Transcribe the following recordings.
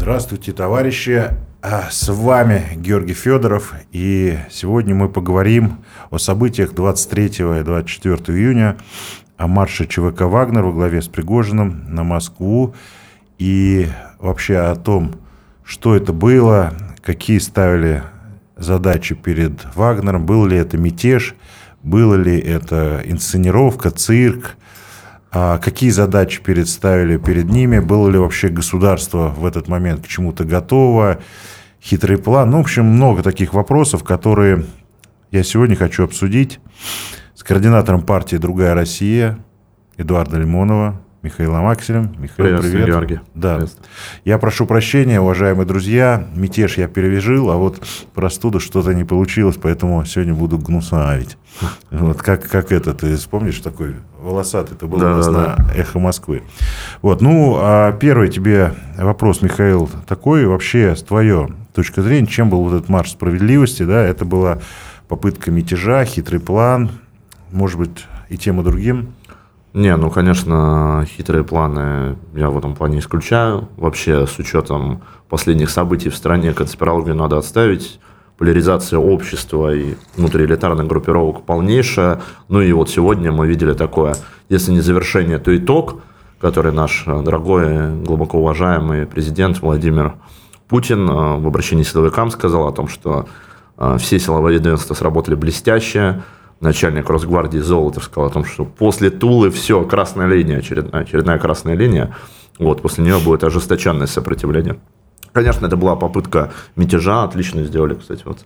Здравствуйте, товарищи. А, с вами Георгий Федоров. И сегодня мы поговорим о событиях 23 и 24 июня, о марше ЧВК «Вагнер» во главе с Пригожиным на Москву. И вообще о том, что это было, какие ставили задачи перед Вагнером, был ли это мятеж, было ли это инсценировка, цирк, какие задачи передставили перед ними, было ли вообще государство в этот момент к чему-то готово, хитрый план. Ну, в общем, много таких вопросов, которые я сегодня хочу обсудить с координатором партии «Другая Россия» Эдуарда Лимонова. Михаилом Акселем. Михаил, привет. Георгий. Да. Я прошу прощения, уважаемые друзья. Мятеж я перевяжил, а вот простуда что-то не получилось, поэтому сегодня буду гнусавить. Вот как, как это, ты вспомнишь такой волосатый, это был да, у нас да, на да. «Эхо Москвы». Вот, ну, а первый тебе вопрос, Михаил, такой вообще с твоей точки зрения, чем был вот этот марш справедливости, да, это была попытка мятежа, хитрый план, может быть, и тем и другим? Не, ну, конечно, хитрые планы я в этом плане исключаю. Вообще, с учетом последних событий в стране, конспирологию надо отставить. Поляризация общества и внутриэлитарных группировок полнейшая. Ну и вот сегодня мы видели такое, если не завершение, то итог, который наш дорогой, глубоко уважаемый президент Владимир Путин э, в обращении силовикам сказал о том, что э, все силовые ведомства сработали блестяще, начальник Росгвардии Золотов сказал о том, что после Тулы все, красная линия, очередная, очередная красная линия, вот, после нее будет ожесточенное сопротивление. Конечно, это была попытка мятежа, отлично сделали, кстати, вот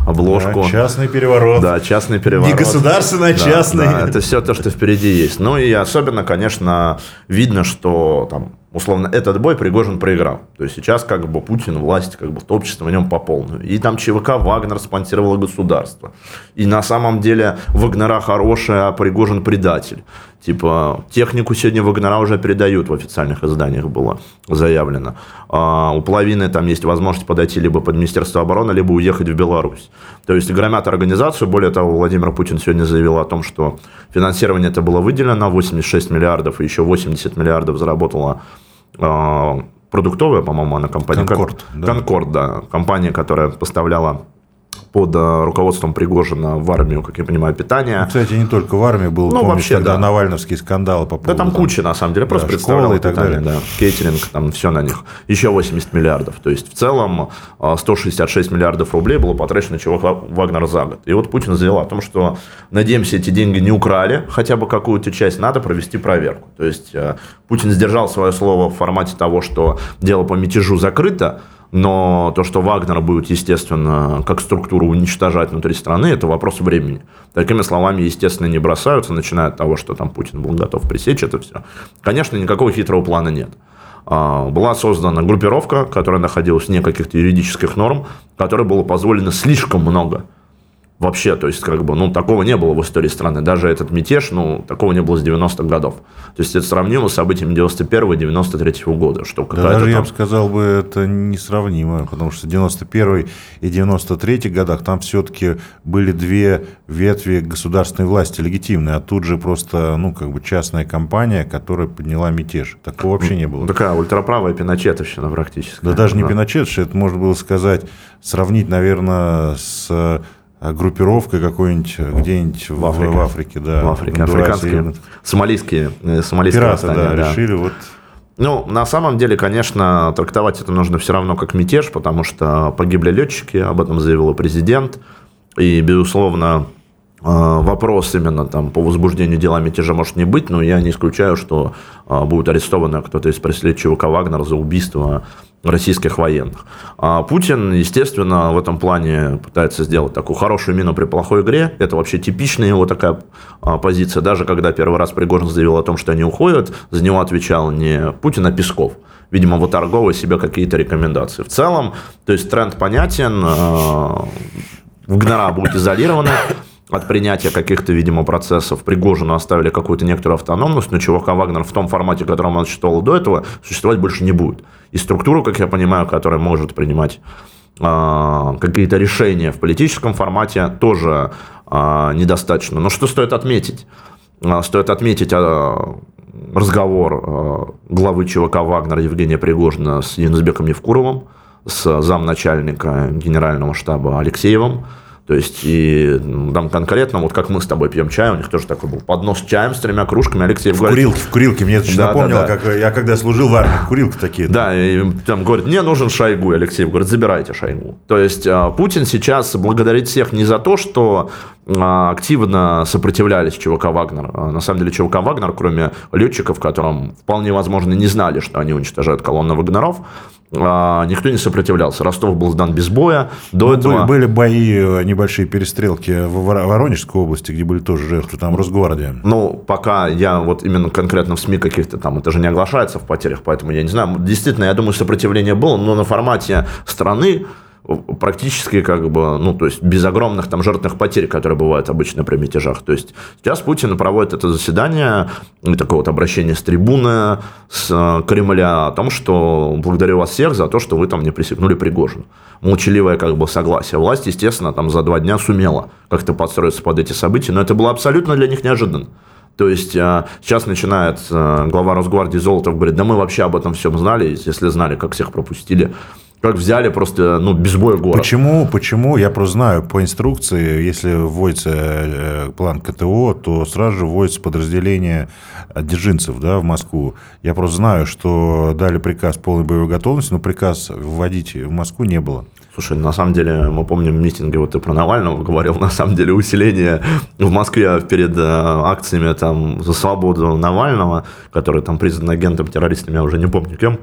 обложку. Да, частный переворот. Да, частный переворот. Не государственный, а частный. Да, это все то, что впереди есть. Ну и особенно, конечно, видно, что там условно, этот бой Пригожин проиграл. То есть сейчас как бы Путин, власть, как бы общество в нем по полную. И там ЧВК Вагнер спонсировало государство. И на самом деле Вагнера хорошая, а Пригожин предатель. Типа, технику сегодня Вагнера уже передают, в официальных изданиях было заявлено. А у половины там есть возможность подойти либо под Министерство обороны, либо уехать в Беларусь. То есть громят организацию. Более того, Владимир Путин сегодня заявил о том, что финансирование это было выделено, 86 миллиардов, и еще 80 миллиардов заработала а, продуктовая, по-моему, она компания. Конкорд. Конкорд, да. да. Компания, которая поставляла под э, руководством Пригожина в армию, как я понимаю, питание. Ну, кстати, не только в армии был, ну, помнишь, вообще, когда да. Навальновский скандал по поводу... Да там куча, на самом деле, просто да, представлял и так питание, далее. Да, кейтеринг, там все на них. Еще 80 миллиардов. То есть, в целом, 166 э, миллиардов рублей было потрачено чего Вагнер за год. И вот Путин заявил о том, что, надеемся, эти деньги не украли, хотя бы какую-то часть, надо провести проверку. То есть, э, Путин сдержал свое слово в формате того, что дело по мятежу закрыто, но то, что Вагнер будет, естественно, как структуру уничтожать внутри страны, это вопрос времени. Такими словами, естественно, не бросаются, начиная от того, что там Путин был готов пресечь это все. Конечно, никакого хитрого плана нет. А, была создана группировка, которая находилась вне каких-то юридических норм, которой было позволено слишком много – Вообще, то есть, как бы, ну, такого не было в истории страны. Даже этот мятеж, ну, такого не было с 90-х годов. То есть, это сравнимо с событиями 91-93 года. Что да, даже, там... я бы сказал, бы, это несравнимо, потому что 91 и 93 годах там все-таки были две ветви государственной власти легитимные, а тут же просто, ну, как бы частная компания, которая подняла мятеж. Такого вообще не было. Такая ультраправая пиночетовщина практически. Да даже не да. пиночетовщина, это можно было сказать, сравнить, наверное, с группировкой какой-нибудь где-нибудь в, Африке. в Африке, да. В Африке, африканские, сомалийские, э, сомалийские Пираты, восстания, да, да, решили вот... Ну, на самом деле, конечно, трактовать это нужно все равно как мятеж, потому что погибли летчики, об этом заявил президент. И, безусловно, э, вопрос именно там по возбуждению дела мятежа может не быть, но я не исключаю, что э, будет арестован кто-то из преследователей Вагнера за убийство российских военных. А Путин, естественно, в этом плане пытается сделать такую хорошую мину при плохой игре. Это вообще типичная его такая а, позиция. Даже когда первый раз Пригожин заявил о том, что они уходят, за него отвечал не Путин, а Песков. Видимо, вот торговый себе какие-то рекомендации. В целом, то есть тренд понятен, а, Вагнера будет изолированы, от принятия каких-то, видимо, процессов Пригожину оставили какую-то некоторую автономность, но ЧВК «Вагнер» в том формате, в котором он существовал до этого, существовать больше не будет. И структуру, как я понимаю, которая может принимать э, какие-то решения в политическом формате, тоже э, недостаточно. Но что стоит отметить? Э, стоит отметить э, разговор главы ЧВК «Вагнер» Евгения Пригожина с Янузбеком Евкуровым, с замначальника генерального штаба Алексеевым, то есть, и там конкретно, вот как мы с тобой пьем чай, у них тоже такой был поднос с чаем с тремя кружками. Алексей в говорит... Курилке, в курилке. Мне это да, напомнило, да, да. как я когда служил в армии, курилка такие. Да, и там говорит, мне нужен Шойгу. Алексей говорит, забирайте Шойгу. То есть, а, Путин сейчас благодарит всех не за то, что а, активно сопротивлялись ЧВК «Вагнер». А, на самом деле ЧВК «Вагнер», кроме летчиков, которым вполне возможно не знали, что они уничтожают колонну «Вагнеров», никто не сопротивлялся. Ростов был сдан без боя. До ну, этого... Были бои, э, небольшие перестрелки в Воронежской области, где были тоже жертвы, там Росгвардия. Ну, пока я вот именно конкретно в СМИ каких-то там, это же не оглашается в потерях, поэтому я не знаю. Действительно, я думаю, сопротивление было, но на формате страны практически как бы, ну, то есть без огромных там жертвных потерь, которые бывают обычно при мятежах. То есть сейчас Путин проводит это заседание, такое вот обращение с трибуны, с э, Кремля о том, что благодарю вас всех за то, что вы там не присягнули Пригожину. Молчаливое как бы согласие. Власть, естественно, там за два дня сумела как-то подстроиться под эти события, но это было абсолютно для них неожиданно. То есть э, сейчас начинает э, глава Росгвардии Золотов говорит, да мы вообще об этом всем знали, если знали, как всех пропустили как взяли просто, ну, без боя город. Почему? Почему? Я просто знаю, по инструкции, если вводится э, план КТО, то сразу же вводится подразделение держинцев, да, в Москву. Я просто знаю, что дали приказ полной боевой готовности, но приказ вводить в Москву не было. Слушай, на самом деле, мы помним митинги, вот ты про Навального говорил, на самом деле усиление в Москве перед э, акциями там за свободу Навального, который там признан агентом террористами, я уже не помню кем,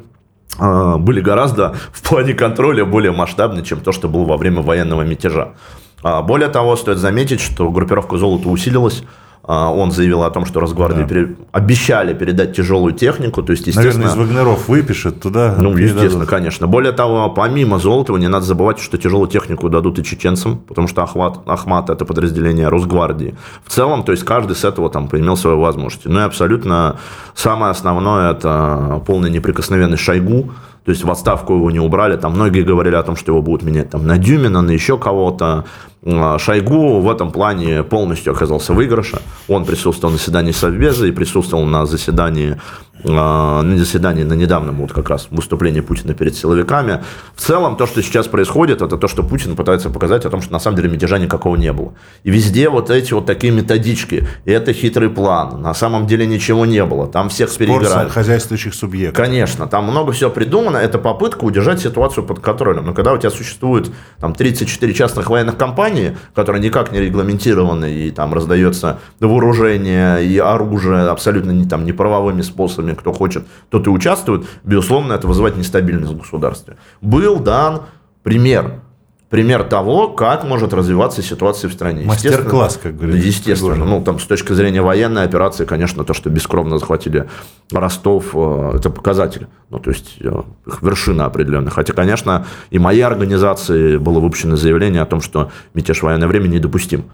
были гораздо в плане контроля более масштабны, чем то, что было во время военного мятежа. А, более того, стоит заметить, что группировка «Золото» усилилась, а, он заявил о том, что Росгвардии да. пере... обещали передать тяжелую технику. То есть, естественно... Наверное, из Вагнеров выпишет туда. Ну, естественно, конечно. Более того, помимо Золотого, не надо забывать, что тяжелую технику дадут и чеченцам, потому что Ахмат, Ахмат это подразделение Росгвардии. В целом, то есть, каждый с этого там поимел свои возможности. Ну и абсолютно самое основное, это полная неприкосновенность Шойгу, то есть в отставку его не убрали. Там многие говорили о том, что его будут менять там, на Дюмина, на еще кого-то. А, Шойгу в этом плане полностью оказался выигрыша. Он присутствовал на заседании Совбеза и присутствовал на заседании а, на заседании на недавнем вот как раз выступлении Путина перед силовиками. В целом, то, что сейчас происходит, это то, что Путин пытается показать о том, что на самом деле мятежа никакого не было. И везде вот эти вот такие методички. И это хитрый план. На самом деле ничего не было. Там всех переиграли. хозяйствующих субъектов. Конечно. Там много всего придумано. Это попытка удержать ситуацию под контролем. Но когда у тебя существует там 34 частных военных компаний, которые никак не регламентированы, и там раздается вооружение и оружие абсолютно не, там, неправовыми способами, кто хочет, тот и участвует, безусловно, это вызывает нестабильность в государстве. Был дан пример пример того, как может развиваться ситуация в стране. Мастер-класс, как говорится. Естественно. Ну, там, с точки зрения военной операции, конечно, то, что бескровно захватили Ростов, э, это показатель. Ну, то есть, э, их вершина определенная. Хотя, конечно, и моей организации было выпущено заявление о том, что мятеж военное время недопустим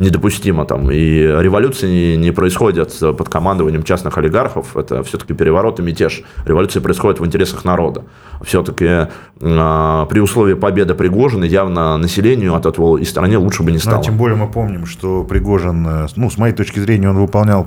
недопустимо там. И революции не происходят под командованием частных олигархов. Это все-таки переворот и мятеж. Революция происходит в интересах народа. Все-таки э, при условии победы Пригожина явно населению от этого и стране лучше бы не ну, стало. Ну, тем более мы помним, что Пригожин, э, ну, с моей точки зрения, он выполнял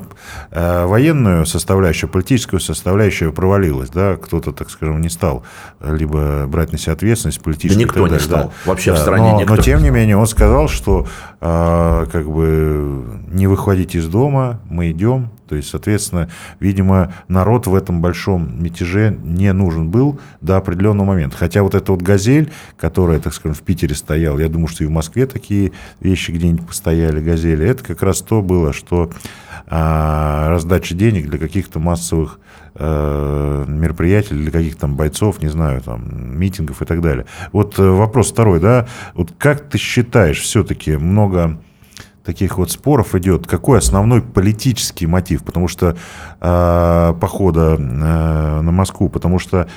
э, военную составляющую, политическую составляющую провалилась. Да? Кто-то, так скажем, не стал либо брать на себя ответственность политическую. Да никто не стал. Да. Вообще да. в стране но, никто. Но, тем не менее, он сказал, что э, как бы не выходить из дома, мы идем. То есть, соответственно, видимо, народ в этом большом мятеже не нужен был до определенного момента. Хотя вот эта вот «Газель», которая, так скажем, в Питере стояла, я думаю, что и в Москве такие вещи где-нибудь постояли, «Газели», это как раз то было, что а, раздача денег для каких-то массовых э, мероприятий, для каких-то там бойцов, не знаю, там, митингов и так далее. Вот э, вопрос второй, да, вот как ты считаешь, все-таки много таких вот споров идет, какой основной политический мотив, потому что э, похода э, на Москву, потому что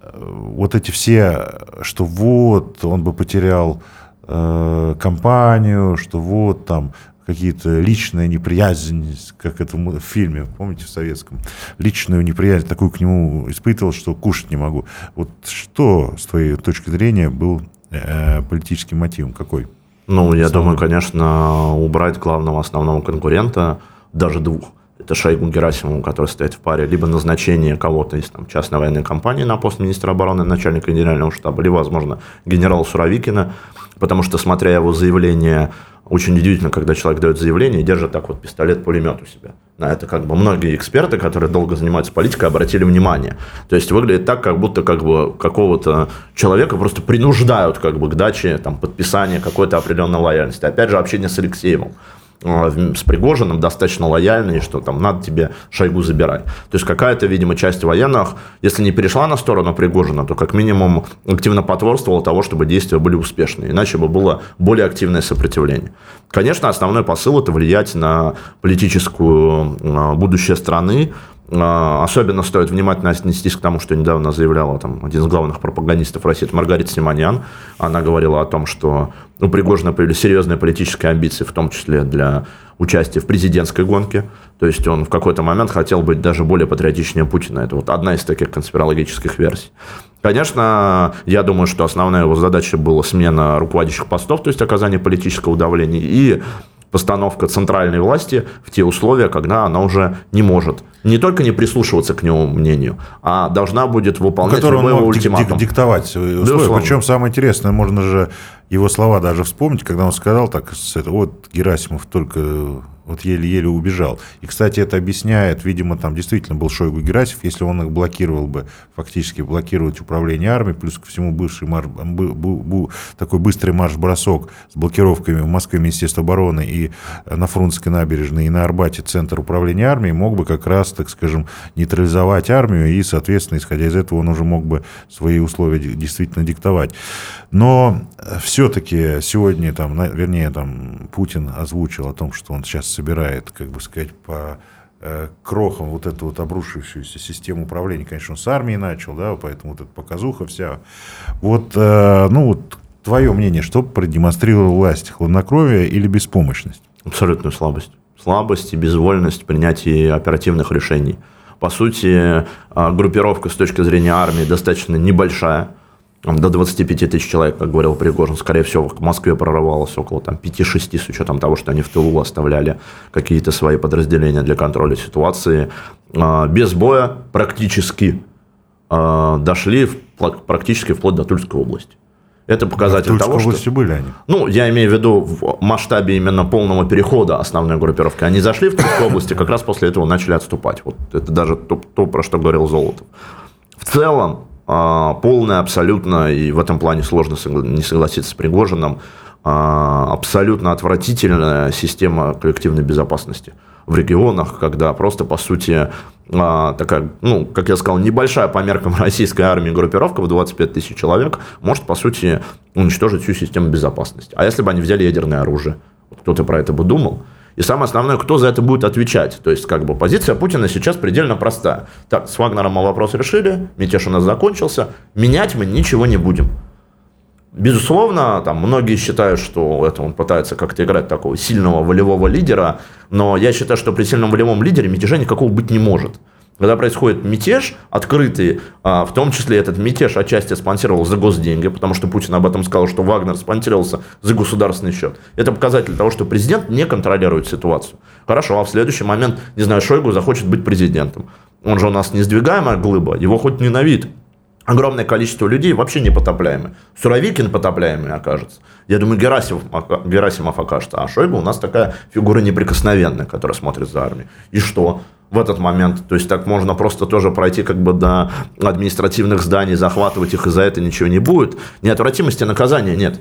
э, вот эти все, что вот он бы потерял э, компанию, что вот там какие-то личная неприязнь, как это в фильме, помните, в советском, личную неприязнь такую к нему испытывал, что кушать не могу. Вот что, с твоей точки зрения, был э, политическим мотивом? Какой? Ну, я Самый... думаю, конечно, убрать главного основного конкурента, даже двух. это Шойгу Герасимову, который стоит в паре, либо назначение кого-то из там, частной военной компании на пост министра обороны, начальника генерального штаба, либо, возможно, генерала Суровикина, потому что, смотря его заявление очень удивительно, когда человек дает заявление и держит так вот пистолет-пулемет у себя. На это как бы многие эксперты, которые долго занимаются политикой, обратили внимание. То есть выглядит так, как будто как бы какого-то человека просто принуждают как бы к даче, там, подписания какой-то определенной лояльности. Опять же, общение с Алексеевым. А, с Пригожиным достаточно лояльны, и что там надо тебе Шойгу забирать. То есть какая-то, видимо, часть военных, если не перешла на сторону Пригожина, то как минимум активно потворствовала того, чтобы действия были успешны. Иначе бы было более активное сопротивление. Конечно, основной посыл – это влиять на политическую а, будущее страны, Особенно стоит внимательно отнестись к тому, что недавно заявляла там, один из главных пропагандистов России, это Маргарита Симоньян. Она говорила о том, что у Пригожина появились серьезные политические амбиции, в том числе для участия в президентской гонке. То есть он в какой-то момент хотел быть даже более патриотичнее Путина. Это вот одна из таких конспирологических версий. Конечно, я думаю, что основная его задача была смена руководящих постов, то есть оказание политического давления и постановка центральной власти в те условия, когда она уже не может не только не прислушиваться к нему мнению, а должна будет выполнять Который любой он мог ультиматум. диктовать свои условия. Причем самое интересное, можно же его слова даже вспомнить, когда он сказал так, вот Герасимов только вот еле-еле убежал. И, кстати, это объясняет, видимо, там действительно был Шойгу Герасимов, если он их блокировал бы, фактически блокировать управление армией, плюс ко всему бывший марш, бу, бу, такой быстрый марш-бросок с блокировками в Москве Министерства обороны и на Фрунзенской набережной, и на Арбате Центр управления армией, мог бы как раз, так скажем, нейтрализовать армию, и, соответственно, исходя из этого, он уже мог бы свои условия действительно диктовать. Но все-таки сегодня, там, вернее, там, Путин озвучил о том, что он сейчас собирает, как бы сказать, по э, крохам вот эту вот обрушившуюся систему управления. Конечно, он с армией начал, да, поэтому вот эта показуха вся. Вот, э, ну, вот твое мнение, что продемонстрировала власть? Хладнокровие или беспомощность? Абсолютную слабость. Слабость и безвольность принятия оперативных решений. По сути, э, группировка с точки зрения армии достаточно небольшая до 25 тысяч человек, как говорил Пригожин, скорее всего, в Москве прорывалось около там, 5-6, с учетом того, что они в тылу оставляли какие-то свои подразделения для контроля ситуации. А, без боя практически а, дошли практически вплоть до Тульской области. Это показатель того, что... были они. Ну, я имею в виду в масштабе именно полного перехода основной группировки. Они зашли в Тульскую область и как раз после этого начали отступать. Вот это даже то, то про что говорил Золотов. В целом, а, полная абсолютно, и в этом плане сложно не согласиться с Пригожиным, а, абсолютно отвратительная система коллективной безопасности в регионах, когда просто, по сути, а, такая, ну, как я сказал, небольшая по меркам российской армии группировка в 25 тысяч человек может, по сути, уничтожить всю систему безопасности. А если бы они взяли ядерное оружие? Кто-то про это бы думал? И самое основное, кто за это будет отвечать. То есть, как бы, позиция Путина сейчас предельно простая. Так, с Вагнером мы вопрос решили, мятеж у нас закончился, менять мы ничего не будем. Безусловно, там многие считают, что это он пытается как-то играть такого сильного волевого лидера, но я считаю, что при сильном волевом лидере мятежа никакого быть не может. Когда происходит мятеж открытый, а, в том числе этот мятеж отчасти спонсировал за госденьги, потому что Путин об этом сказал, что Вагнер спонсировался за государственный счет. Это показатель того, что президент не контролирует ситуацию. Хорошо, а в следующий момент, не знаю, Шойгу захочет быть президентом. Он же у нас несдвигаемая глыба, его хоть ненавидит огромное количество людей вообще непотопляемые. Суровикин потопляемый окажется. Я думаю, Герасимов, Герасимов окажется. А Шойгу у нас такая фигура неприкосновенная, которая смотрит за армией. И что? в этот момент. То есть так можно просто тоже пройти как бы до административных зданий, захватывать их, и за это ничего не будет. Неотвратимости наказания нет.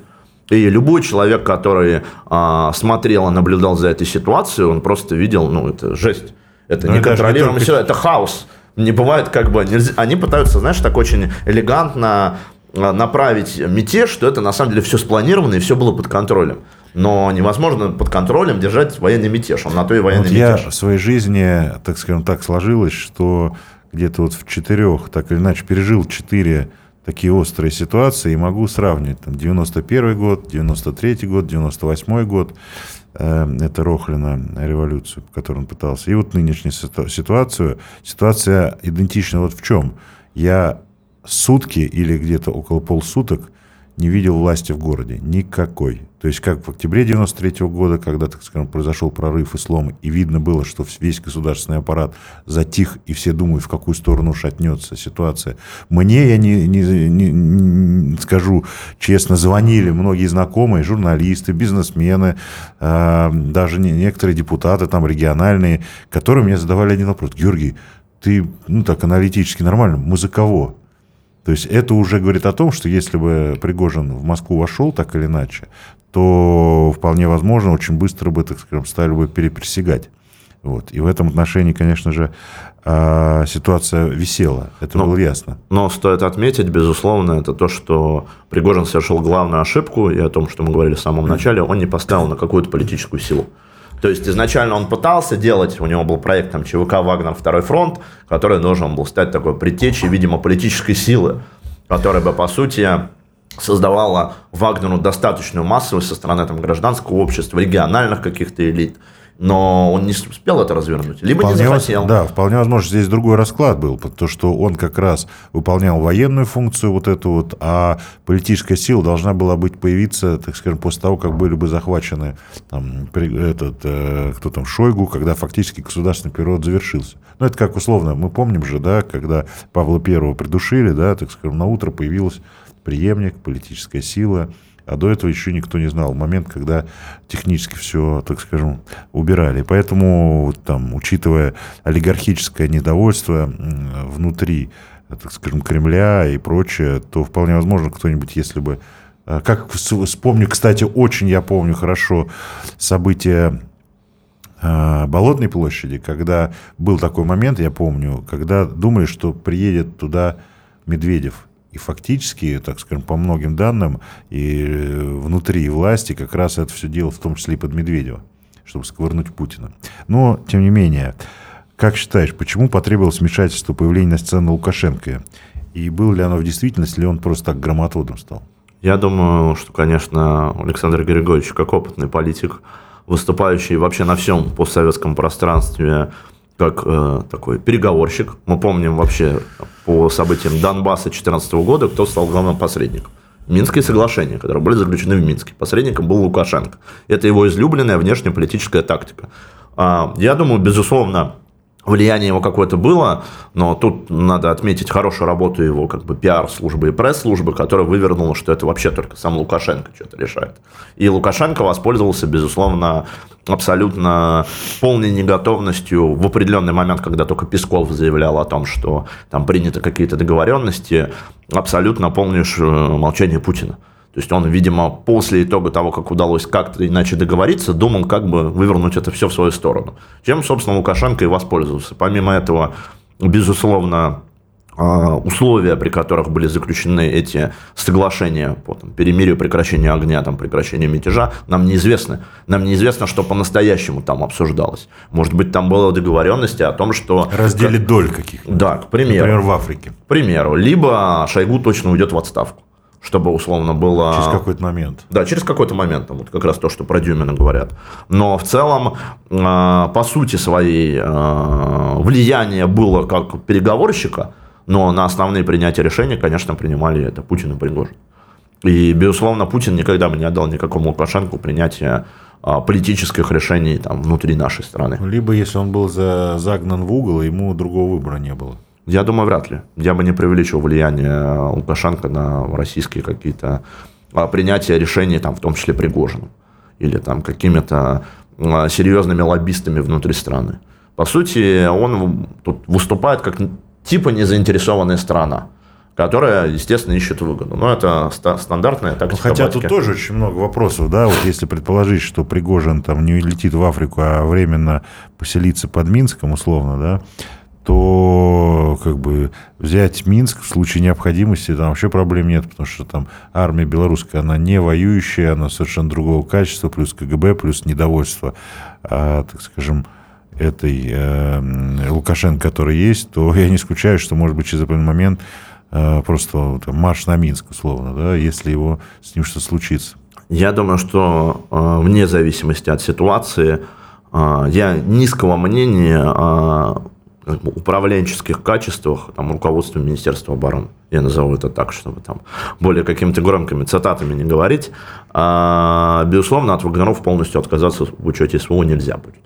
И любой человек, который а, смотрел и наблюдал за этой ситуацией, он просто видел, ну, это жесть. Это Но неконтролируемый не все, это хаос не бывает как бы, нельзя, они пытаются, знаешь, так очень элегантно а, направить мятеж, что это на самом деле все спланировано и все было под контролем. Но невозможно под контролем держать военный мятеж. Он на то и военный вот мятеж. Я в своей жизни, так скажем, так сложилось, что где-то вот в четырех, так или иначе, пережил четыре такие острые ситуации и могу сравнивать. Там 91 год, 93 год, 98 год. Э, это Рохлина революцию, которую он пытался. И вот нынешнюю ситуацию. Ситуация идентична вот в чем. Я сутки или где-то около полсуток не видел власти в городе. Никакой. То есть как в октябре 93 года, когда, так скажем, произошел прорыв и слом, и видно было, что весь государственный аппарат затих, и все думают, в какую сторону шатнется ситуация. Мне, я не, не, не, не скажу честно, звонили многие знакомые, журналисты, бизнесмены, э, даже не, некоторые депутаты там региональные, которые мне задавали один вопрос. Георгий, ты, ну так, аналитически нормально, мы за кого? То есть это уже говорит о том, что если бы Пригожин в Москву вошел так или иначе, то вполне возможно, очень быстро бы, так скажем, стали бы переприсягать. Вот. И в этом отношении, конечно же, а, ситуация висела. Это но, было ясно. Но стоит отметить, безусловно, это то, что Пригожин совершил главную ошибку, и о том, что мы говорили в самом начале, он не поставил на какую-то политическую силу. То есть изначально он пытался делать, у него был проект там ЧВК «Вагнер. Второй фронт», который должен был стать такой предтечей, видимо, политической силы, которая бы, по сути, создавала Вагнеру достаточную массовость со стороны там, гражданского общества, региональных каких-то элит – но он не успел это развернуть, либо вполне не захотел. Да, вполне возможно, здесь другой расклад был, потому что он как раз выполнял военную функцию вот эту вот, а политическая сила должна была быть появиться, так скажем, после того, как были бы захвачены там, этот, э, кто там, Шойгу, когда фактически государственный период завершился. Ну, это как условно, мы помним же, да, когда Павла Первого придушили, да, так скажем, на утро появилась преемник, политическая сила, а до этого еще никто не знал. Момент, когда технически все, так скажем, убирали. Поэтому, там, учитывая олигархическое недовольство внутри, так скажем, Кремля и прочее, то вполне возможно кто-нибудь, если бы... А, как вспомню, кстати, очень я помню хорошо события а, Болотной площади, когда был такой момент, я помню, когда думали, что приедет туда Медведев и фактически, так скажем, по многим данным, и э, внутри власти как раз это все дело, в том числе и под Медведева, чтобы сковырнуть Путина. Но, тем не менее, как считаешь, почему потребовалось вмешательство появления на сцене Лукашенко? И было ли оно в действительности, или он просто так громотводом стал? Я думаю, что, конечно, Александр Григорьевич, как опытный политик, выступающий вообще на всем постсоветском пространстве, как э, такой переговорщик. Мы помним вообще по событиям Донбасса 2014 года, кто стал главным посредником. Минские соглашения, которые были заключены в Минске. Посредником был Лукашенко. Это его излюбленная внешнеполитическая тактика. А, я думаю, безусловно, влияние его какое-то было, но тут надо отметить хорошую работу его как бы пиар-службы и пресс-службы, которая вывернула, что это вообще только сам Лукашенко что-то решает. И Лукашенко воспользовался, безусловно, абсолютно полной неготовностью в определенный момент, когда только Песков заявлял о том, что там приняты какие-то договоренности, абсолютно полнишь э, молчание Путина. То есть он, видимо, после итога того, как удалось как-то иначе договориться, думал, как бы вывернуть это все в свою сторону. Чем, собственно, Лукашенко и воспользовался. Помимо этого, безусловно, а, условия, при которых были заключены эти соглашения по там, перемирию, прекращению огня, там, прекращению мятежа, нам неизвестны. Нам неизвестно, что по-настоящему там обсуждалось. Может быть, там было договоренности о том, что... Разделе доль каких-то. Да, к примеру. Например, в Африке. К примеру. Либо Шойгу точно уйдет в отставку чтобы условно было... Через какой-то момент. Да, через какой-то момент, вот как раз то, что про Дюмина говорят. Но в целом, а, по сути своей, а, влияние было как переговорщика, но на основные принятия решений, конечно, принимали это Путин и Пригожин. И, безусловно, Путин никогда бы не отдал никакому Лукашенко принятия а, политических решений там, внутри нашей страны. Либо, если он был за, загнан в угол, ему другого выбора не было. Я думаю, вряд ли. Я бы не преувеличивал влияние Лукашенко на российские какие-то а, принятия решений, там, в том числе Пригожиным. Или там какими-то а, серьезными лоббистами внутри страны. По сути, он тут выступает как типа незаинтересованная страна которая, естественно, ищет выгоду. Но это стандартная тактика. Хотя батьки. тут тоже очень много вопросов, да, вот если предположить, что Пригожин там не летит в Африку, а временно поселится под Минском, условно, да, то как бы взять Минск в случае необходимости там вообще проблем нет, потому что там армия белорусская, она не воюющая, она совершенно другого качества, плюс КГБ, плюс недовольство, а, так скажем, этой э, Лукашенко, который есть, то я не исключаю, что, может быть, через определенный момент э, просто там, марш на Минск, условно, да, если его с ним что-то случится. Я думаю, что э, вне зависимости от ситуации, э, я низкого мнения управленческих качествах там, руководства Министерства обороны. Я назову это так, чтобы там более какими-то громкими цитатами не говорить. А, безусловно, от Вагнеров полностью отказаться в учете СВО нельзя будет.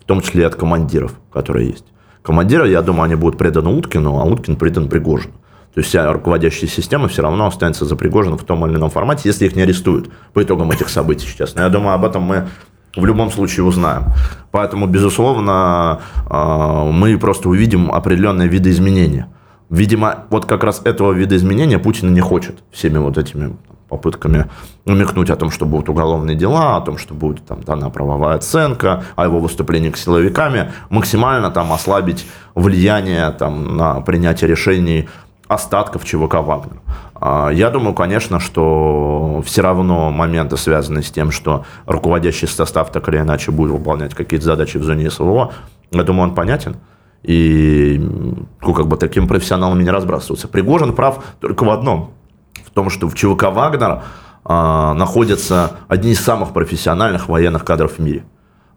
В том числе и от командиров, которые есть. Командиры, я думаю, они будут преданы Уткину, а Уткин предан Пригожину. То есть вся руководящая система все равно останется за Пригожиным в том или ином формате, если их не арестуют по итогам этих событий сейчас. Но я думаю, об этом мы в любом случае узнаем. Поэтому, безусловно, а, мы просто увидим определенные виды изменения. Видимо, вот как раз этого вида изменения Путин не хочет всеми вот этими попытками намекнуть о том, что будут уголовные дела, о том, что будет там дана правовая оценка, о его выступлении к силовиками, максимально там ослабить влияние там, на принятие решений остатков ЧВК «Вагнер». А, я думаю, конечно, что все равно моменты, связанные с тем, что руководящий состав так или иначе будет выполнять какие-то задачи в зоне СВО, я думаю, он понятен. И ну, как бы таким профессионалами не разбрасываться. Пригожин прав только в одном. В том, что в ЧВК «Вагнер» а, находятся одни из самых профессиональных военных кадров в мире.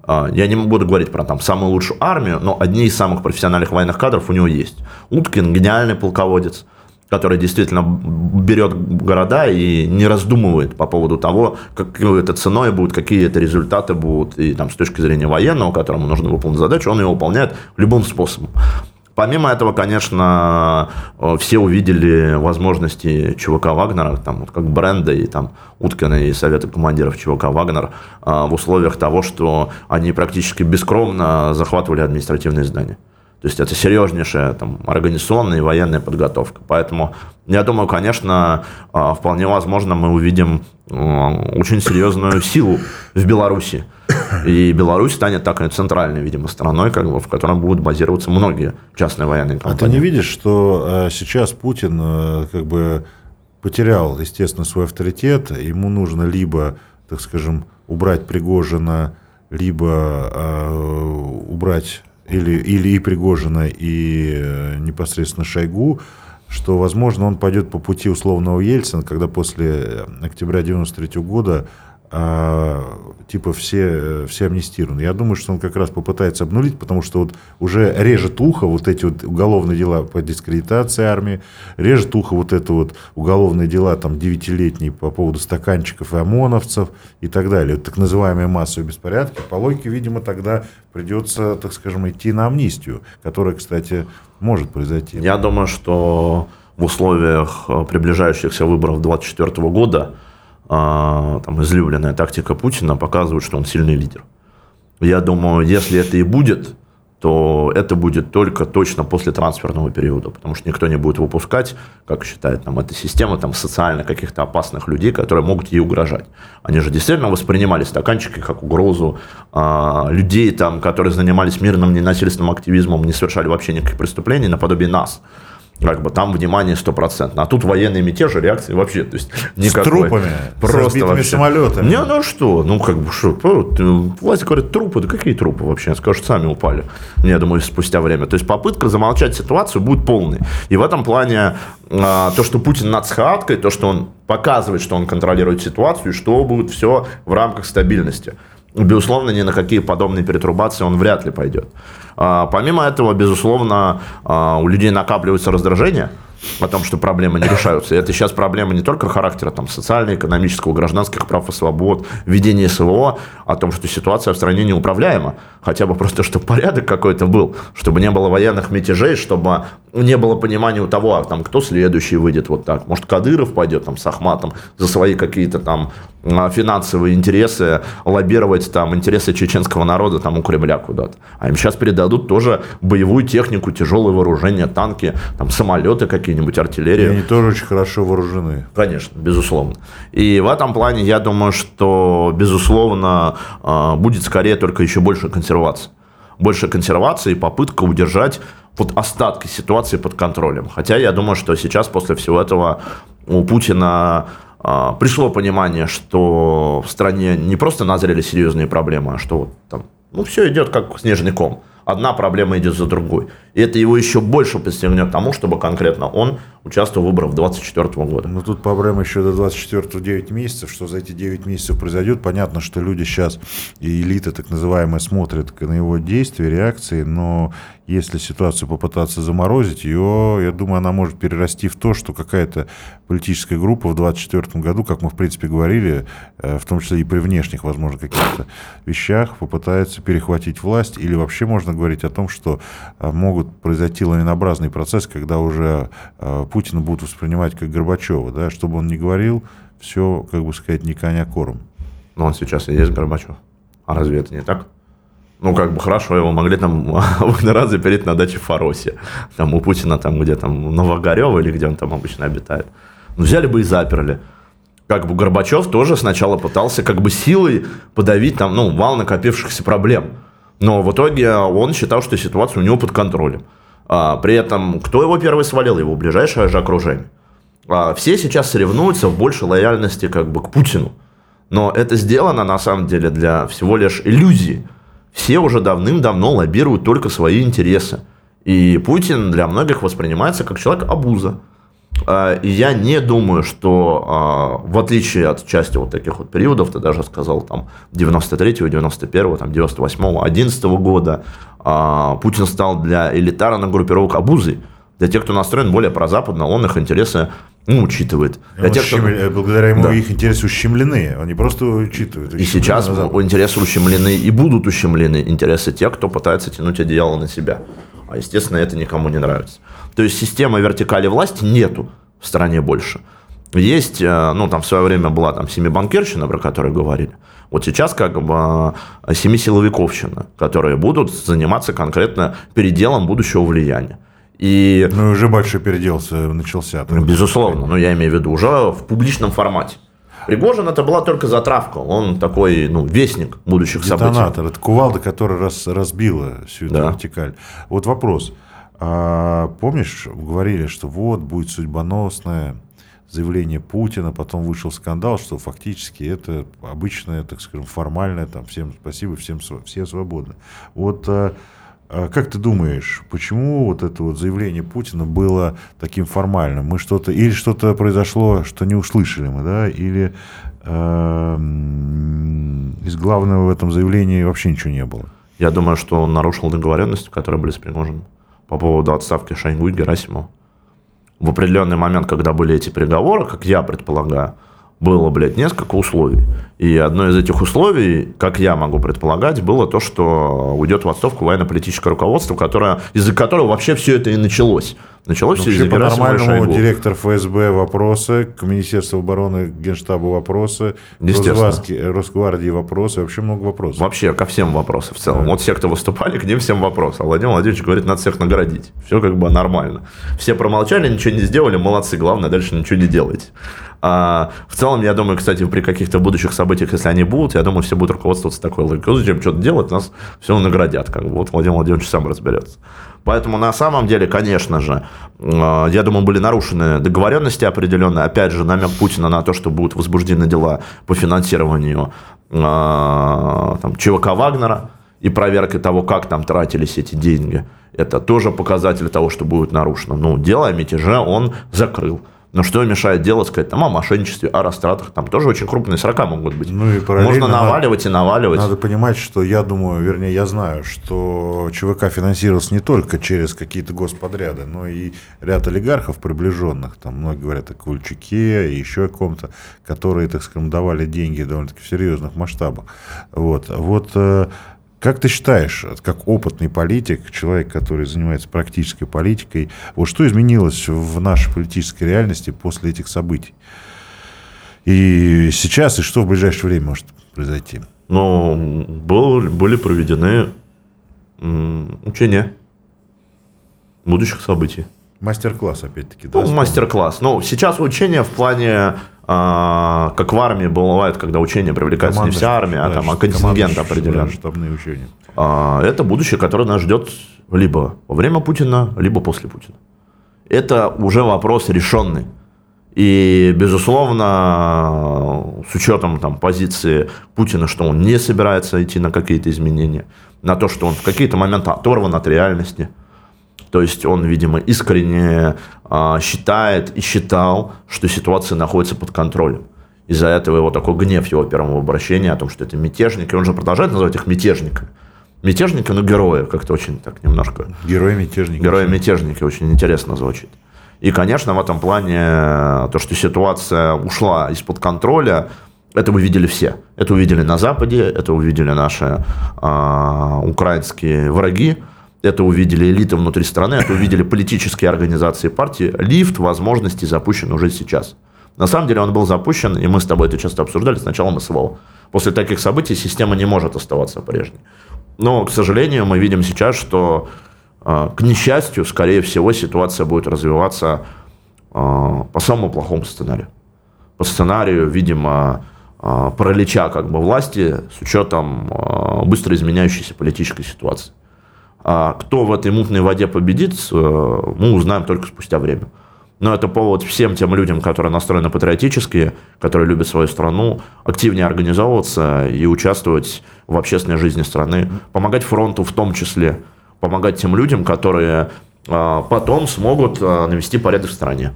А, я не буду говорить про там самую лучшую армию, но одни из самых профессиональных военных кадров у него есть. Уткин гениальный полководец, который действительно берет города и не раздумывает по поводу того, какой это ценой будет, какие это результаты будут. И там с точки зрения военного, которому нужно выполнить задачу, он ее выполняет любым способом. Помимо этого, конечно, э, все увидели возможности ЧВК Вагнера, там, вот как бренда и там Уткина и Совета командиров ЧВК Вагнер э, в условиях того, что они практически бескровно захватывали административные здания. То есть это серьезнейшая там, организационная и военная подготовка. Поэтому я думаю, конечно, э, вполне возможно мы увидим очень серьезную силу в Беларуси. И Беларусь станет такой центральной, видимо, страной, как бы, в котором будут базироваться многие частные военные компании. А ты не видишь, что э, сейчас Путин как бы потерял, естественно, свой авторитет, ему нужно либо, так скажем, убрать Пригожина, либо э, убрать или, или и Пригожина, и э, непосредственно Шойгу, что, возможно, он пойдет по пути условного Ельцина, когда после октября 93 года а, типа все, все амнистированы. Я думаю, что он как раз попытается обнулить, потому что вот уже режет ухо вот эти вот уголовные дела по дискредитации армии, режет ухо вот это вот уголовные дела там девятилетние по поводу стаканчиков и ОМОНовцев и так далее. Так называемые массовые беспорядки. По логике, видимо, тогда придется, так скажем, идти на амнистию, которая, кстати, может произойти. Я думаю, что в условиях э, приближающихся выборов 2024 года там, излюбленная тактика Путина показывает, что он сильный лидер. Я думаю, если это и будет, то это будет только точно после трансферного периода, потому что никто не будет выпускать, как считает нам эта система, там социально каких-то опасных людей, которые могут ей угрожать. Они же действительно воспринимали стаканчики как угрозу, а, людей, там, которые занимались мирным ненасильственным активизмом, не совершали вообще никаких преступлений, наподобие нас как бы там внимание стопроцентно. А тут военные мятежи, реакции вообще, то есть никакой. С трупами, просто с вообще. самолетами. Не, ну что, ну как бы что, власти говорят, трупы, да какие трупы вообще, скажут, сами упали. Я думаю, спустя время. То есть попытка замолчать ситуацию будет полной. И в этом плане а, то, что Путин над схваткой, то, что он показывает, что он контролирует ситуацию, и что будет все в рамках стабильности. Безусловно, ни на какие подобные перетрубации он вряд ли пойдет. А, помимо этого, безусловно, а, у людей накапливается раздражение – о том, что проблемы не решаются. И это сейчас проблема не только характера там, социально-экономического, гражданских прав и свобод, ведения СВО, о том, что ситуация в стране неуправляема. Хотя бы просто, чтобы порядок какой-то был, чтобы не было военных мятежей, чтобы не было понимания у того, а там, кто следующий выйдет вот так. Может, Кадыров пойдет там с Ахматом за свои какие-то там а, финансовые интересы, лоббировать там интересы чеченского народа там у Кремля куда-то. А им сейчас передадут тоже боевую технику, тяжелое вооружение, танки, там самолеты какие какие-нибудь артиллерии. И они тоже очень хорошо вооружены. Конечно, безусловно. И в этом плане я думаю, что, безусловно, а, будет скорее только еще больше консервации. Больше консервации и попытка удержать вот остатки ситуации под контролем. Хотя я думаю, что сейчас после всего этого у Путина а, пришло понимание, что в стране не просто назрели серьезные проблемы, а что вот там, ну, все идет как снежный ком одна проблема идет за другой. И это его еще больше подстегнет тому, чтобы конкретно он участвовал в выборах 2024 года. Ну, тут проблема еще до 24 9 месяцев. Что за эти 9 месяцев произойдет? Понятно, что люди сейчас, и элита так называемая, смотрят на его действия, реакции, но если ситуацию попытаться заморозить, ее, я думаю, она может перерасти в то, что какая-то политическая группа в 2024 году, как мы, в принципе, говорили, э, в том числе и при внешних, возможно, каких-то вещах, попытается перехватить власть, или вообще можно говорить о том, что э, могут произойти лавинообразный процесс, когда уже э, Путина будут воспринимать как Горбачева, да, чтобы он не говорил, все, как бы сказать, не коня корм. Но он сейчас и есть Горбачев. А разве это не так? Ну, как бы хорошо, его могли там в раз запереть на даче в Фаросе. Там у Путина там где там Новогорева или где он там обычно обитает. Ну, взяли бы и заперли. Как бы Горбачев тоже сначала пытался как бы силой подавить там, ну, вал накопившихся проблем. Но в итоге он считал, что ситуация у него под контролем. А, при этом, кто его первый свалил? Его ближайшее же окружение. А, все сейчас соревнуются в большей лояльности как бы к Путину. Но это сделано на самом деле для всего лишь иллюзии все уже давным-давно лоббируют только свои интересы. И Путин для многих воспринимается как человек абуза. А, я не думаю, что а, в отличие от части вот таких вот периодов, ты даже сказал, там, 93-го, 91-го, там, 98-го, 11 -го года, а, Путин стал для элитарных группировок абузой. Для тех, кто настроен более прозападно, он их интересы ну, учитывает. Для тех, кто... Благодаря ему да. их интересы ущемлены, они просто учитывают. И сейчас интересы ущемлены и будут ущемлены интересы тех, кто пытается тянуть одеяло на себя. А, естественно, это никому не нравится. То есть, системы вертикали власти нету в стране больше. Есть, э, ну, там в свое время была там семибанкирщина, про которую говорили. Вот сейчас как бы э, семисиловиковщина, которые будут заниматься конкретно переделом будущего влияния. И... Ну, уже большой передел начался. Безусловно, но я имею в виду уже в публичном формате. Пригожин это была только затравка. Он такой, ну, вестник будущих Детонатор. событий. Детонатор. Это кувалда, которая раз, разбила всю эту да. вертикаль. Вот вопрос. А, помнишь, говорили, что вот будет судьбоносное заявление Путина, потом вышел скандал, что фактически это обычное, так скажем, формальное, там, всем спасибо, всем, все свободны. Вот а как ты думаешь, почему вот это вот заявление Путина было таким формальным? Мы что-то или что-то произошло, что не услышали мы, да, или э, из главного в этом заявлении вообще ничего не было? Я думаю, что он нарушил договоренности, которые были с Пригожиным по поводу отставки Шойгу и Герасимова. В определенный момент, когда были эти переговоры, как я предполагаю, было, блядь, несколько условий. И одно из этих условий, как я могу предполагать, было то, что уйдет в отставку военно-политическое руководство, которое, из-за которого вообще все это и началось. Началось все из-за по-нормальному директор ФСБ вопросы, к Министерству обороны, Генштабу вопросы, Росгвардии вопросы, вообще много вопросов. Вообще ко всем вопросы в целом. Да. Вот все, кто выступали, к ним всем вопросы. А Владимир Владимирович говорит, надо всех наградить. Все как бы нормально. Все промолчали, ничего не сделали, молодцы, главное, дальше ничего не делайте. А, в целом, я думаю, кстати, при каких-то будущих событиях, если они будут, я думаю, все будут руководствоваться такой логикой. Зачем что-то делать, нас все наградят. Как бы. Вот Владимир Владимирович сам разберется. Поэтому на самом деле, конечно же, я думаю, были нарушены договоренности определенные. Опять же, намек Путина на то, что будут возбуждены дела по финансированию а, там, ЧВК Вагнера и проверкой того, как там тратились эти деньги. Это тоже показатель того, что будет нарушено. Ну, дело о мятеже он закрыл. Но что мешает делать, сказать там о мошенничестве, о растратах, там тоже очень крупные срока могут быть. Ну и Можно наваливать надо, и наваливать. Надо понимать, что я думаю, вернее, я знаю, что ЧВК финансировался не только через какие-то господряды, но и ряд олигархов приближенных, там многие говорят о Ковальчуке и еще о ком-то, которые, так скажем, давали деньги довольно-таки в серьезных масштабах. Вот, вот э, как ты считаешь, как опытный политик, человек, который занимается практической политикой, вот что изменилось в нашей политической реальности после этих событий? И сейчас, и что в ближайшее время может произойти? Ну, был, были проведены учения будущих событий. Мастер-класс, опять-таки, да? Ну, мастер-класс. Ну, сейчас учения в плане, а, как в армии бывает, когда учения привлекаются Команда, не вся армия, а да, а там а контингент определенный. штабные учения. А, это будущее, которое нас ждет либо во время Путина, либо после Путина. Это уже вопрос решенный. И, безусловно, с учетом там, позиции Путина, что он не собирается идти на какие-то изменения, на то, что он в какие-то моменты оторван от реальности – То есть он, видимо, искренне а, считает и считал, что ситуация находится под контролем. Из-за этого его такой гнев его первого обращения о том, что это мятежники. Он же продолжает называть их мятежниками. Мятежники, но герои, как-то очень так немножко. Герои-мятежники. Герои-мятежники очень интересно звучит. И, конечно, в этом плане то, что ситуация ушла из-под контроля, это увидели все. Это увидели на Западе, это увидели наши э, украинские враги, это увидели элиты внутри страны, это увидели политические организации партии. Лифт возможностей запущен уже сейчас. На самом деле он был запущен, и мы с тобой это часто обсуждали с началом СВО. После таких событий система не может оставаться прежней. Но, к сожалению, мы видим сейчас, что, а, к несчастью, скорее всего, ситуация будет развиваться а, по самому плохому сценарию. По сценарию, видимо, а, паралича как бы власти с учетом быстро изменяющейся политической ситуации. А кто в этой мутной воде победит, э, мы узнаем только спустя время. Но это повод всем тем людям, которые настроены патриотически, которые любят свою страну, активнее организовываться и участвовать в общественной жизни страны, помогать фронту в том числе, помогать тем людям, которые а, потом смогут а, навести порядок в стране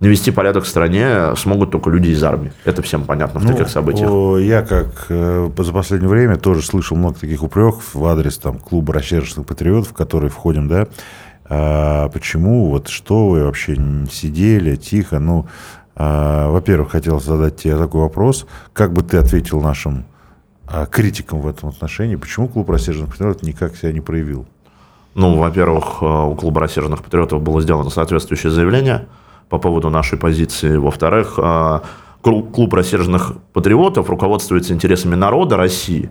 навести порядок в стране смогут только люди из армии. Это всем понятно в ну, таких событиях. Я, как э, за последнее время, тоже слышал много таких упреков в адрес там, клуба расчерченных патриотов, в который входим, да. А почему, вот что вы вообще сидели тихо? Ну, а, во-первых, хотел задать тебе такой вопрос. Как бы ты ответил нашим а, критикам в этом отношении? Почему клуб рассерженных патриотов никак себя не проявил? Ну, во-первых, э, у клуба рассерженных патриотов было сделано соответствующее заявление – по поводу нашей позиции. Во-вторых, а, клуб рассерженных патриотов руководствуется интересами народа России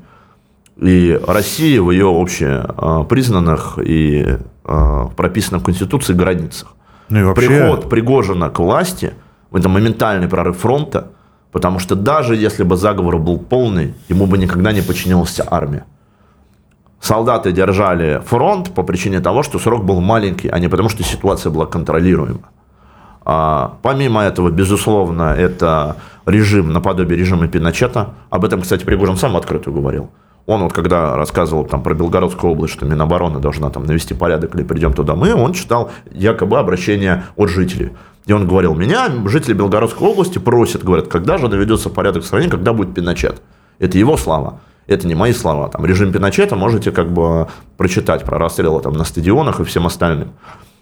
и России в ее общепризнанных и а, прописанных в Конституции границах. Ну и вообще... Приход Пригожина к власти – это моментальный прорыв фронта, потому что даже если бы заговор был полный, ему бы никогда не подчинилась армия. Солдаты держали фронт по причине того, что срок был маленький, а не потому, что ситуация была контролируема. А, помимо этого, безусловно, это режим наподобие режима Пиночета. Об этом, кстати, Пригожин сам открыто говорил. Он вот когда рассказывал там про Белгородскую область, что Минобороны должна там навести порядок или придем туда мы, он читал якобы обращение от жителей. И он говорил, меня жители Белгородской области просят, говорят, когда же наведется порядок в стране, когда будет Пиночет. Это его слова. Это не мои слова. Там режим Пиночета можете как бы прочитать про расстрелы там на стадионах и всем остальным.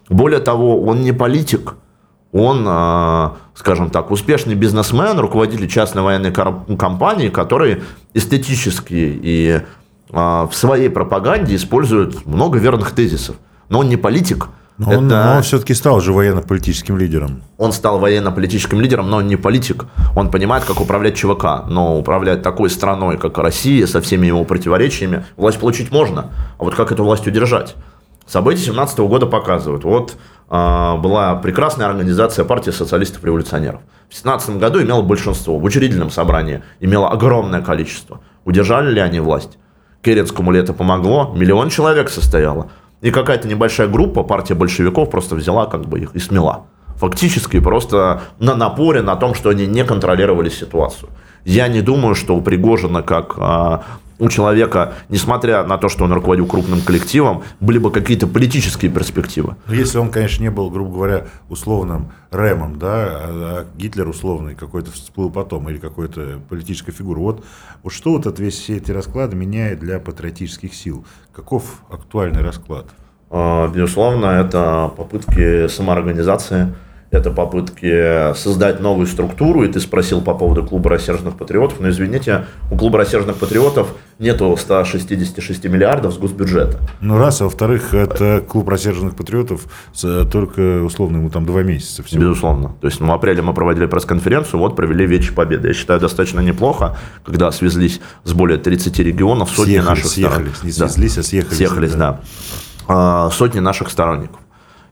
Более того, он не политик он, а, скажем так, успешный бизнесмен, руководитель частной военной компании, который эстетически и а, в своей пропаганде использует много верных тезисов. Но он не политик. Но он, это... он все-таки стал же военно-политическим лидером. Он стал военно-политическим лидером, но он не политик. Он понимает, как управлять ЧВК. Но управлять такой страной, как Россия, со всеми его противоречиями, власть получить можно. А вот как эту власть удержать? События 2017 года показывают. Вот а, была прекрасная организация партии социалистов-революционеров. В 2017 году имела большинство, в учредительном собрании имела огромное количество. Удержали ли они власть? Керенскому ли это помогло? Миллион человек состояло. И какая-то небольшая группа, партия большевиков, просто взяла как бы их и смела. Фактически просто на напоре, на том, что они не контролировали ситуацию. Я не думаю, что у Пригожина, как а, у человека, несмотря на то, что он руководил крупным коллективом, были бы какие-то политические перспективы. Ну, если он, конечно, не был, грубо говоря, условным Рэмом, да, а Гитлер условный какой-то всплыл потом, или какой-то политическая фигура. Вот, вот что вот от весь все эти расклады меняет для патриотических сил? Каков актуальный расклад? А, безусловно, это попытки самоорганизации – это попытки создать новую структуру, и ты спросил по поводу клуба рассерженных патриотов, но извините, у клуба рассерженных патриотов нету 166 миллиардов с госбюджета. Ну раз, а во-вторых, это клуб рассерженных патриотов только условно ему там два месяца всего. Безусловно. То есть в апреле мы проводили пресс-конференцию, вот провели Вечер Победы. Я считаю, достаточно неплохо, когда свезлись с более 30 регионов сотни съехались, наших съехались, не свезлись, да. а съехались. Съехались, да. да. Сотни наших сторонников.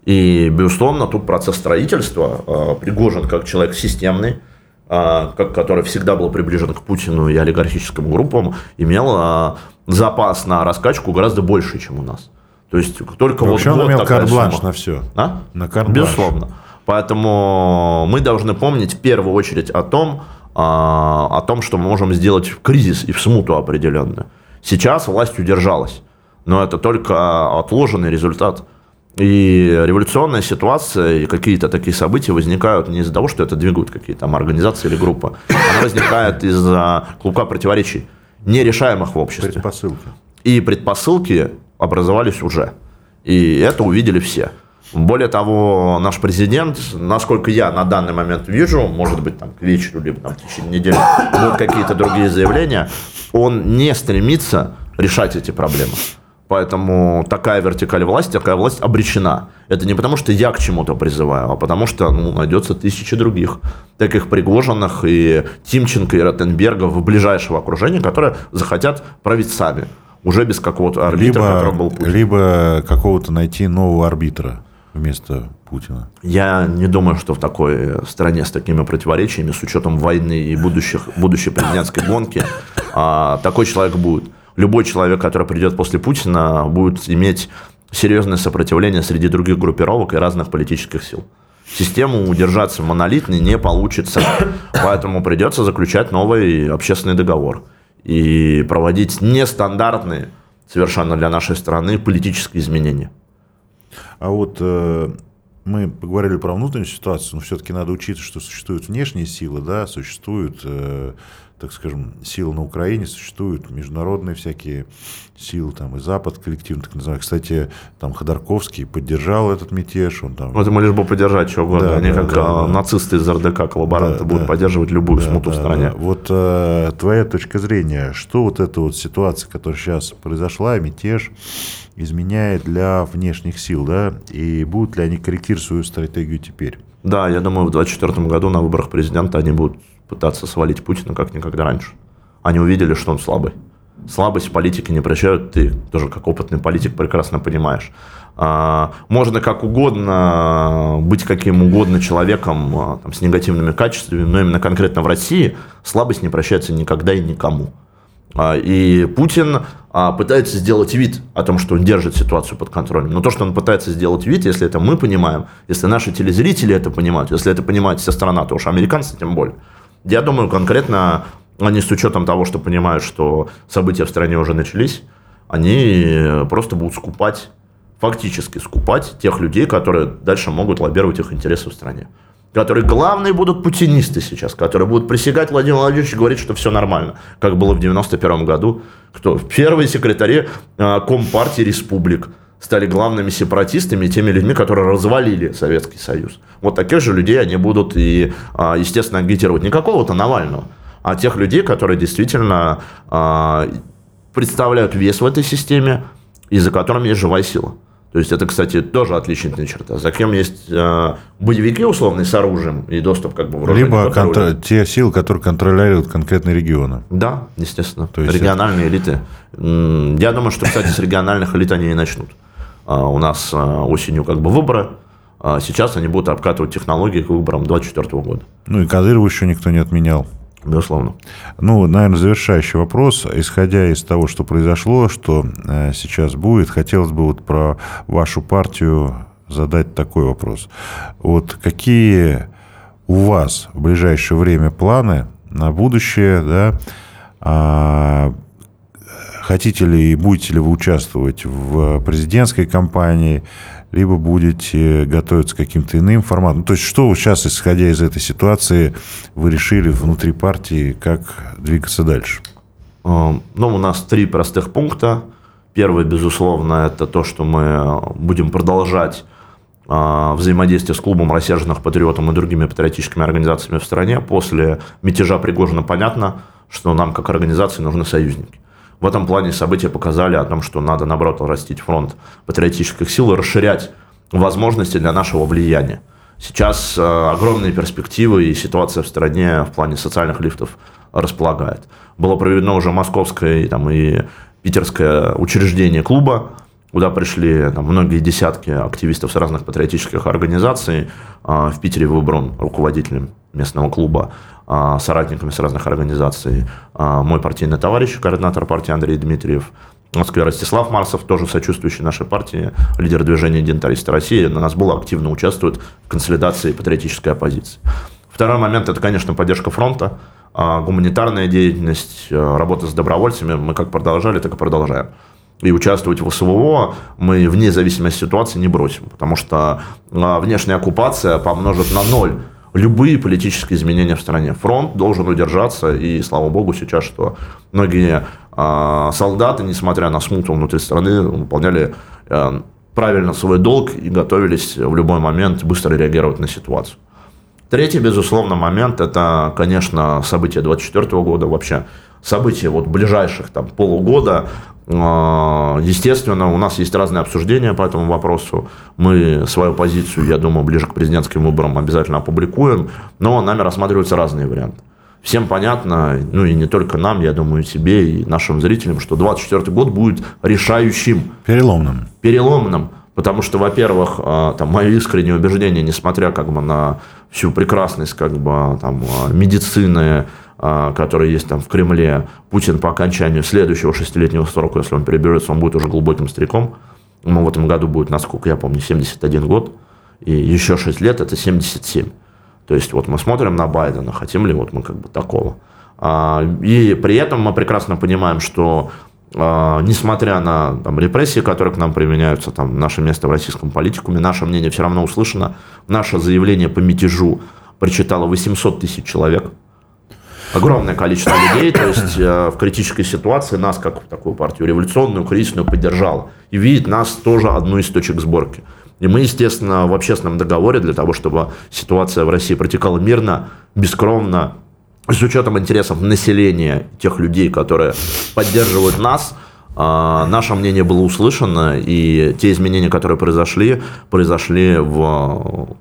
И, безусловно, тут процесс строительства. А, Пригожин как человек системный, а, как, который всегда был приближен к Путину и олигархическим группам, имел а, запас на раскачку гораздо больше, чем у нас. То есть только Но вот, он имел карт-бланш на все. А? На карт Безусловно. Поэтому мы должны помнить в первую очередь о том, о том, что мы можем сделать в кризис и в смуту определенную. Сейчас власть удержалась, но это только отложенный результат И революционная ситуация и какие-то такие события возникают не из-за того, что это двигают какие-то там организации или группы. Она возникает из-за клубка противоречий, нерешаемых в обществе. Предпосылки. И предпосылки образовались уже. И это увидели все. Более того, наш президент, насколько я на данный момент вижу, может быть, там, к вечеру, либо там, в течение недели будут какие-то другие заявления, он не стремится решать эти проблемы. Поэтому такая вертикаль власти, такая власть обречена. Это не потому, что я к чему-то призываю, а потому что ну, найдется тысячи других, таких Пригожиных и Тимченко и Ротенбергов в ближайшего окружения, которые захотят править сами, уже без какого-то арбитра, либо, которым был Путин. Либо какого-то найти нового арбитра вместо Путина. Я не думаю, что в такой стране с такими противоречиями, с учетом войны и будущих, будущей президентской гонки, а, такой человек будет любой человек, который придет после Путина, будет иметь серьезное сопротивление среди других группировок и разных политических сил. Систему удержаться монолитной не получится, поэтому придется заключать новый общественный договор и проводить нестандартные совершенно для нашей страны политические изменения. А вот э, мы поговорили про внутреннюю ситуацию, но все-таки надо учиться, что существуют внешние силы, да, существуют э, так скажем, силы на Украине, существуют международные всякие силы, там и Запад коллективно, так называемый. Кстати, там Ходорковский поддержал этот мятеж. Он там... Вот ему лишь бы поддержать чего угодно. Да, Они да, как да, нацисты из РДК, коллаборанты, да, будут да, поддерживать любую да, смуту да, в стране. Да. Вот э, твоя точка зрения, что вот эта вот ситуация, которая сейчас произошла, мятеж, изменяет для внешних сил, да, и будут ли они корректировать свою стратегию теперь? Да, я думаю, в 2024 году на выборах президента они будут пытаться свалить Путина как никогда раньше. Они увидели, что он слабый. Слабость политики не прощают, ты тоже как опытный политик прекрасно понимаешь. А, можно как угодно быть каким угодно человеком а, там, с негативными качествами, но именно конкретно в России слабость не прощается никогда и никому. А, и Путин пытается сделать вид о том, что он держит ситуацию под контролем. Но то, что он пытается сделать вид, если это мы понимаем, если наши телезрители это понимают, если это понимает вся страна, то уж американцы тем более – я думаю, конкретно они с учетом того, что понимают, что события в стране уже начались, они просто будут скупать, фактически скупать тех людей, которые дальше могут лоббировать их интересы в стране. Которые главные будут путинисты сейчас, которые будут присягать Владимир Владимирович и говорить, что все нормально, как было в 91 году. Кто? Первые секретари э, Компартии республик стали главными сепаратистами, теми людьми, которые развалили Советский Союз. Вот таких же людей они будут и, а, естественно, агитировать. Не какого-то Навального, а тех людей, которые действительно а, представляют вес в этой системе и за которыми есть живая сила. То есть это, кстати, тоже отличительная черта. За кем есть э, боевики условные с оружием и доступ как бы в Либо контр... те силы, которые контролируют конкретные регионы. Да, естественно. То есть Региональные это... элиты. Я думаю, что, кстати, с региональных элит они и начнут. А, у нас а, осенью как бы выборы, а сейчас они будут обкатывать технологии к выборам 2024 года. Ну и Кадырова еще никто не отменял. Безусловно. Ну, наверное, завершающий вопрос. Исходя из того, что произошло, что э, сейчас будет, хотелось бы вот про вашу партию задать такой вопрос. Вот какие у вас в ближайшее время планы на будущее, да, хотите ли и будете ли вы участвовать в президентской кампании, либо будете готовиться к каким-то иным форматам. То есть, что сейчас, исходя из этой ситуации, вы решили внутри партии, как двигаться дальше? Ну, у нас три простых пункта. Первый, безусловно, это то, что мы будем продолжать а, взаимодействие с клубом рассерженных патриотов и другими патриотическими организациями в стране. После мятежа Пригожина понятно, что нам, как организации, нужны союзники. В этом плане события показали о том, что надо, наоборот, растить фронт патриотических сил и расширять возможности для нашего влияния. Сейчас э, огромные перспективы и ситуация в стране в плане социальных лифтов располагает. Было проведено уже московское там, и питерское учреждение клуба, куда пришли там, многие десятки активистов с разных патриотических организаций. Э, в Питере выбран руководителем местного клуба соратниками с разных организаций. А, мой партийный товарищ, координатор партии Андрей Дмитриев, Москве Ростислав Марсов, тоже сочувствующий нашей партии, лидер движения «Денталисты России», на нас было активно участвует в консолидации патриотической оппозиции. Второй момент – это, конечно, поддержка фронта, а, гуманитарная деятельность, работа с добровольцами. Мы как продолжали, так и продолжаем. и участвовать в СВО мы вне зависимости от ситуации не бросим, потому что а, внешняя оккупация помножит на ноль любые политические изменения в стране. Фронт должен удержаться, и слава богу сейчас, что многие э, солдаты, несмотря на смуту внутри страны, выполняли э, правильно свой долг и готовились в любой момент быстро реагировать на ситуацию. Третий, безусловно, момент – это, конечно, события 2024 года, вообще события вот ближайших там, полугода. А, естественно, у нас есть разные обсуждения по этому вопросу. Мы свою позицию, я думаю, ближе к президентским выборам обязательно опубликуем, но нами рассматриваются разные варианты. Всем понятно, ну и не только нам, я думаю, тебе и нашим зрителям, что 2024 год будет решающим. Переломным. Переломным. Потому что, во-первых, а, там, мое искреннее убеждение, несмотря как бы на всю прекрасность как бы, там, медицины, а, которая есть там в Кремле, Путин по окончанию следующего шестилетнего срока, если он переберется, он будет уже глубоким стариком. Ему в этом году будет, насколько я помню, 71 год. И еще 6 лет – это 77. То есть, вот мы смотрим на Байдена, хотим ли вот мы как бы такого. А, и при этом мы прекрасно понимаем, что а, несмотря на там, репрессии, которые к нам применяются, там, наше место в российском политикуме, наше мнение все равно услышано. Наше заявление по мятежу прочитало 800 тысяч человек – огромное количество людей, то есть э, в критической ситуации нас, как такую партию революционную, кризисную, поддержала. И видит нас тоже одну из точек сборки. И мы, естественно, в общественном договоре для того, чтобы ситуация в России протекала мирно, бескровно, с учетом интересов населения, тех людей, которые поддерживают нас, э, наше мнение было услышано, и те изменения, которые произошли, произошли в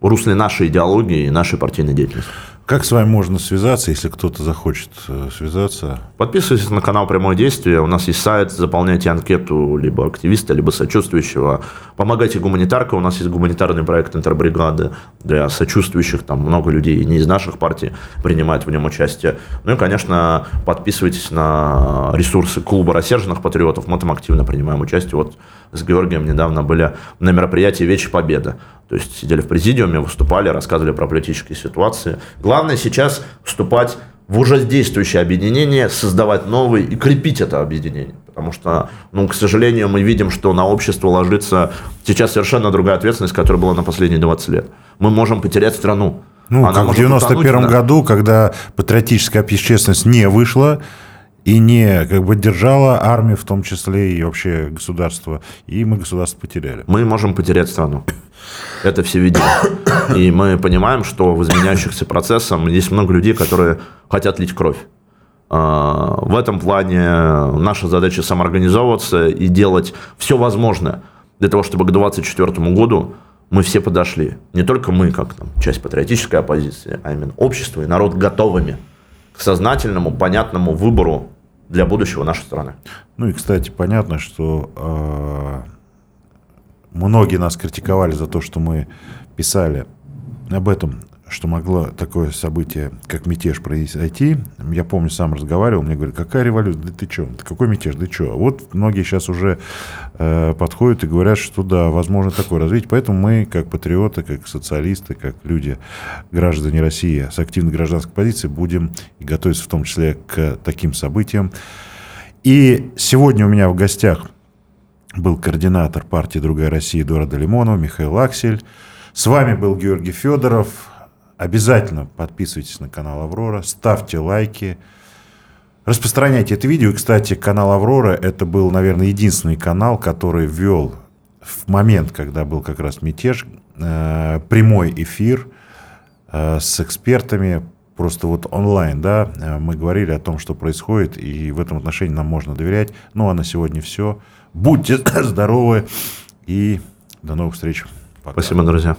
русле нашей идеологии и нашей партийной деятельности. Как с вами можно связаться, если кто-то захочет э, связаться? Подписывайтесь на канал Прямое Действие. У нас есть сайт, заполняйте анкету либо активиста, либо сочувствующего. Помогайте гуманитарка. У нас есть гуманитарный проект интербригады для сочувствующих. Там много людей не из наших партий принимают в нем участие. Ну и, конечно, подписывайтесь на ресурсы клуба рассерженных патриотов. Мы там активно принимаем участие. Вот с Георгием недавно были на мероприятии Вечи Победы. То есть сидели в президиуме, выступали, рассказывали про политические ситуации. Главное сейчас вступать в уже действующее объединение, создавать новые и крепить это объединение. Потому что, ну, к сожалению, мы видим, что на общество ложится сейчас совершенно другая ответственность, которая была на последние 20 лет. Мы можем потерять страну. Ну, Она как в 91 году, когда патриотическая общественность не вышла, и не как бы держала армию в том числе и вообще государство, и мы государство потеряли. Мы можем потерять страну. Это все видимо. И мы понимаем, что в изменяющихся процессах есть много людей, которые хотят лить кровь. А, в этом плане наша задача самоорганизовываться и делать все возможное для того, чтобы к 2024 году мы все подошли. Не только мы, как там, часть патриотической оппозиции, а именно общество и народ готовыми к сознательному, понятному выбору для будущего нашей страны. Ну и, кстати, понятно, что э, многие нас критиковали за то, что мы писали об этом что могло такое событие, как мятеж, произойти. Я помню, сам разговаривал, мне говорят, какая революция, да ты что, какой мятеж, да что. Вот многие сейчас уже э, подходят и говорят, что да, возможно такое развитие. Поэтому мы, как патриоты, как социалисты, как люди, граждане России с активной гражданской позицией, будем готовиться в том числе к таким событиям. И сегодня у меня в гостях был координатор партии «Другая Россия» Эдуарда Лимонова, Михаил Аксель. С вами был Георгий Федоров. Обязательно подписывайтесь на канал Аврора, ставьте лайки, распространяйте это видео. И, кстати, канал Аврора это был, наверное, единственный канал, который ввел в момент, когда был как раз мятеж, э, прямой эфир э, с экспертами, просто вот онлайн, да, э, мы говорили о том, что происходит, и в этом отношении нам можно доверять. Ну, а на сегодня все. Будьте здоровы и до новых встреч. Пока. Спасибо, друзья.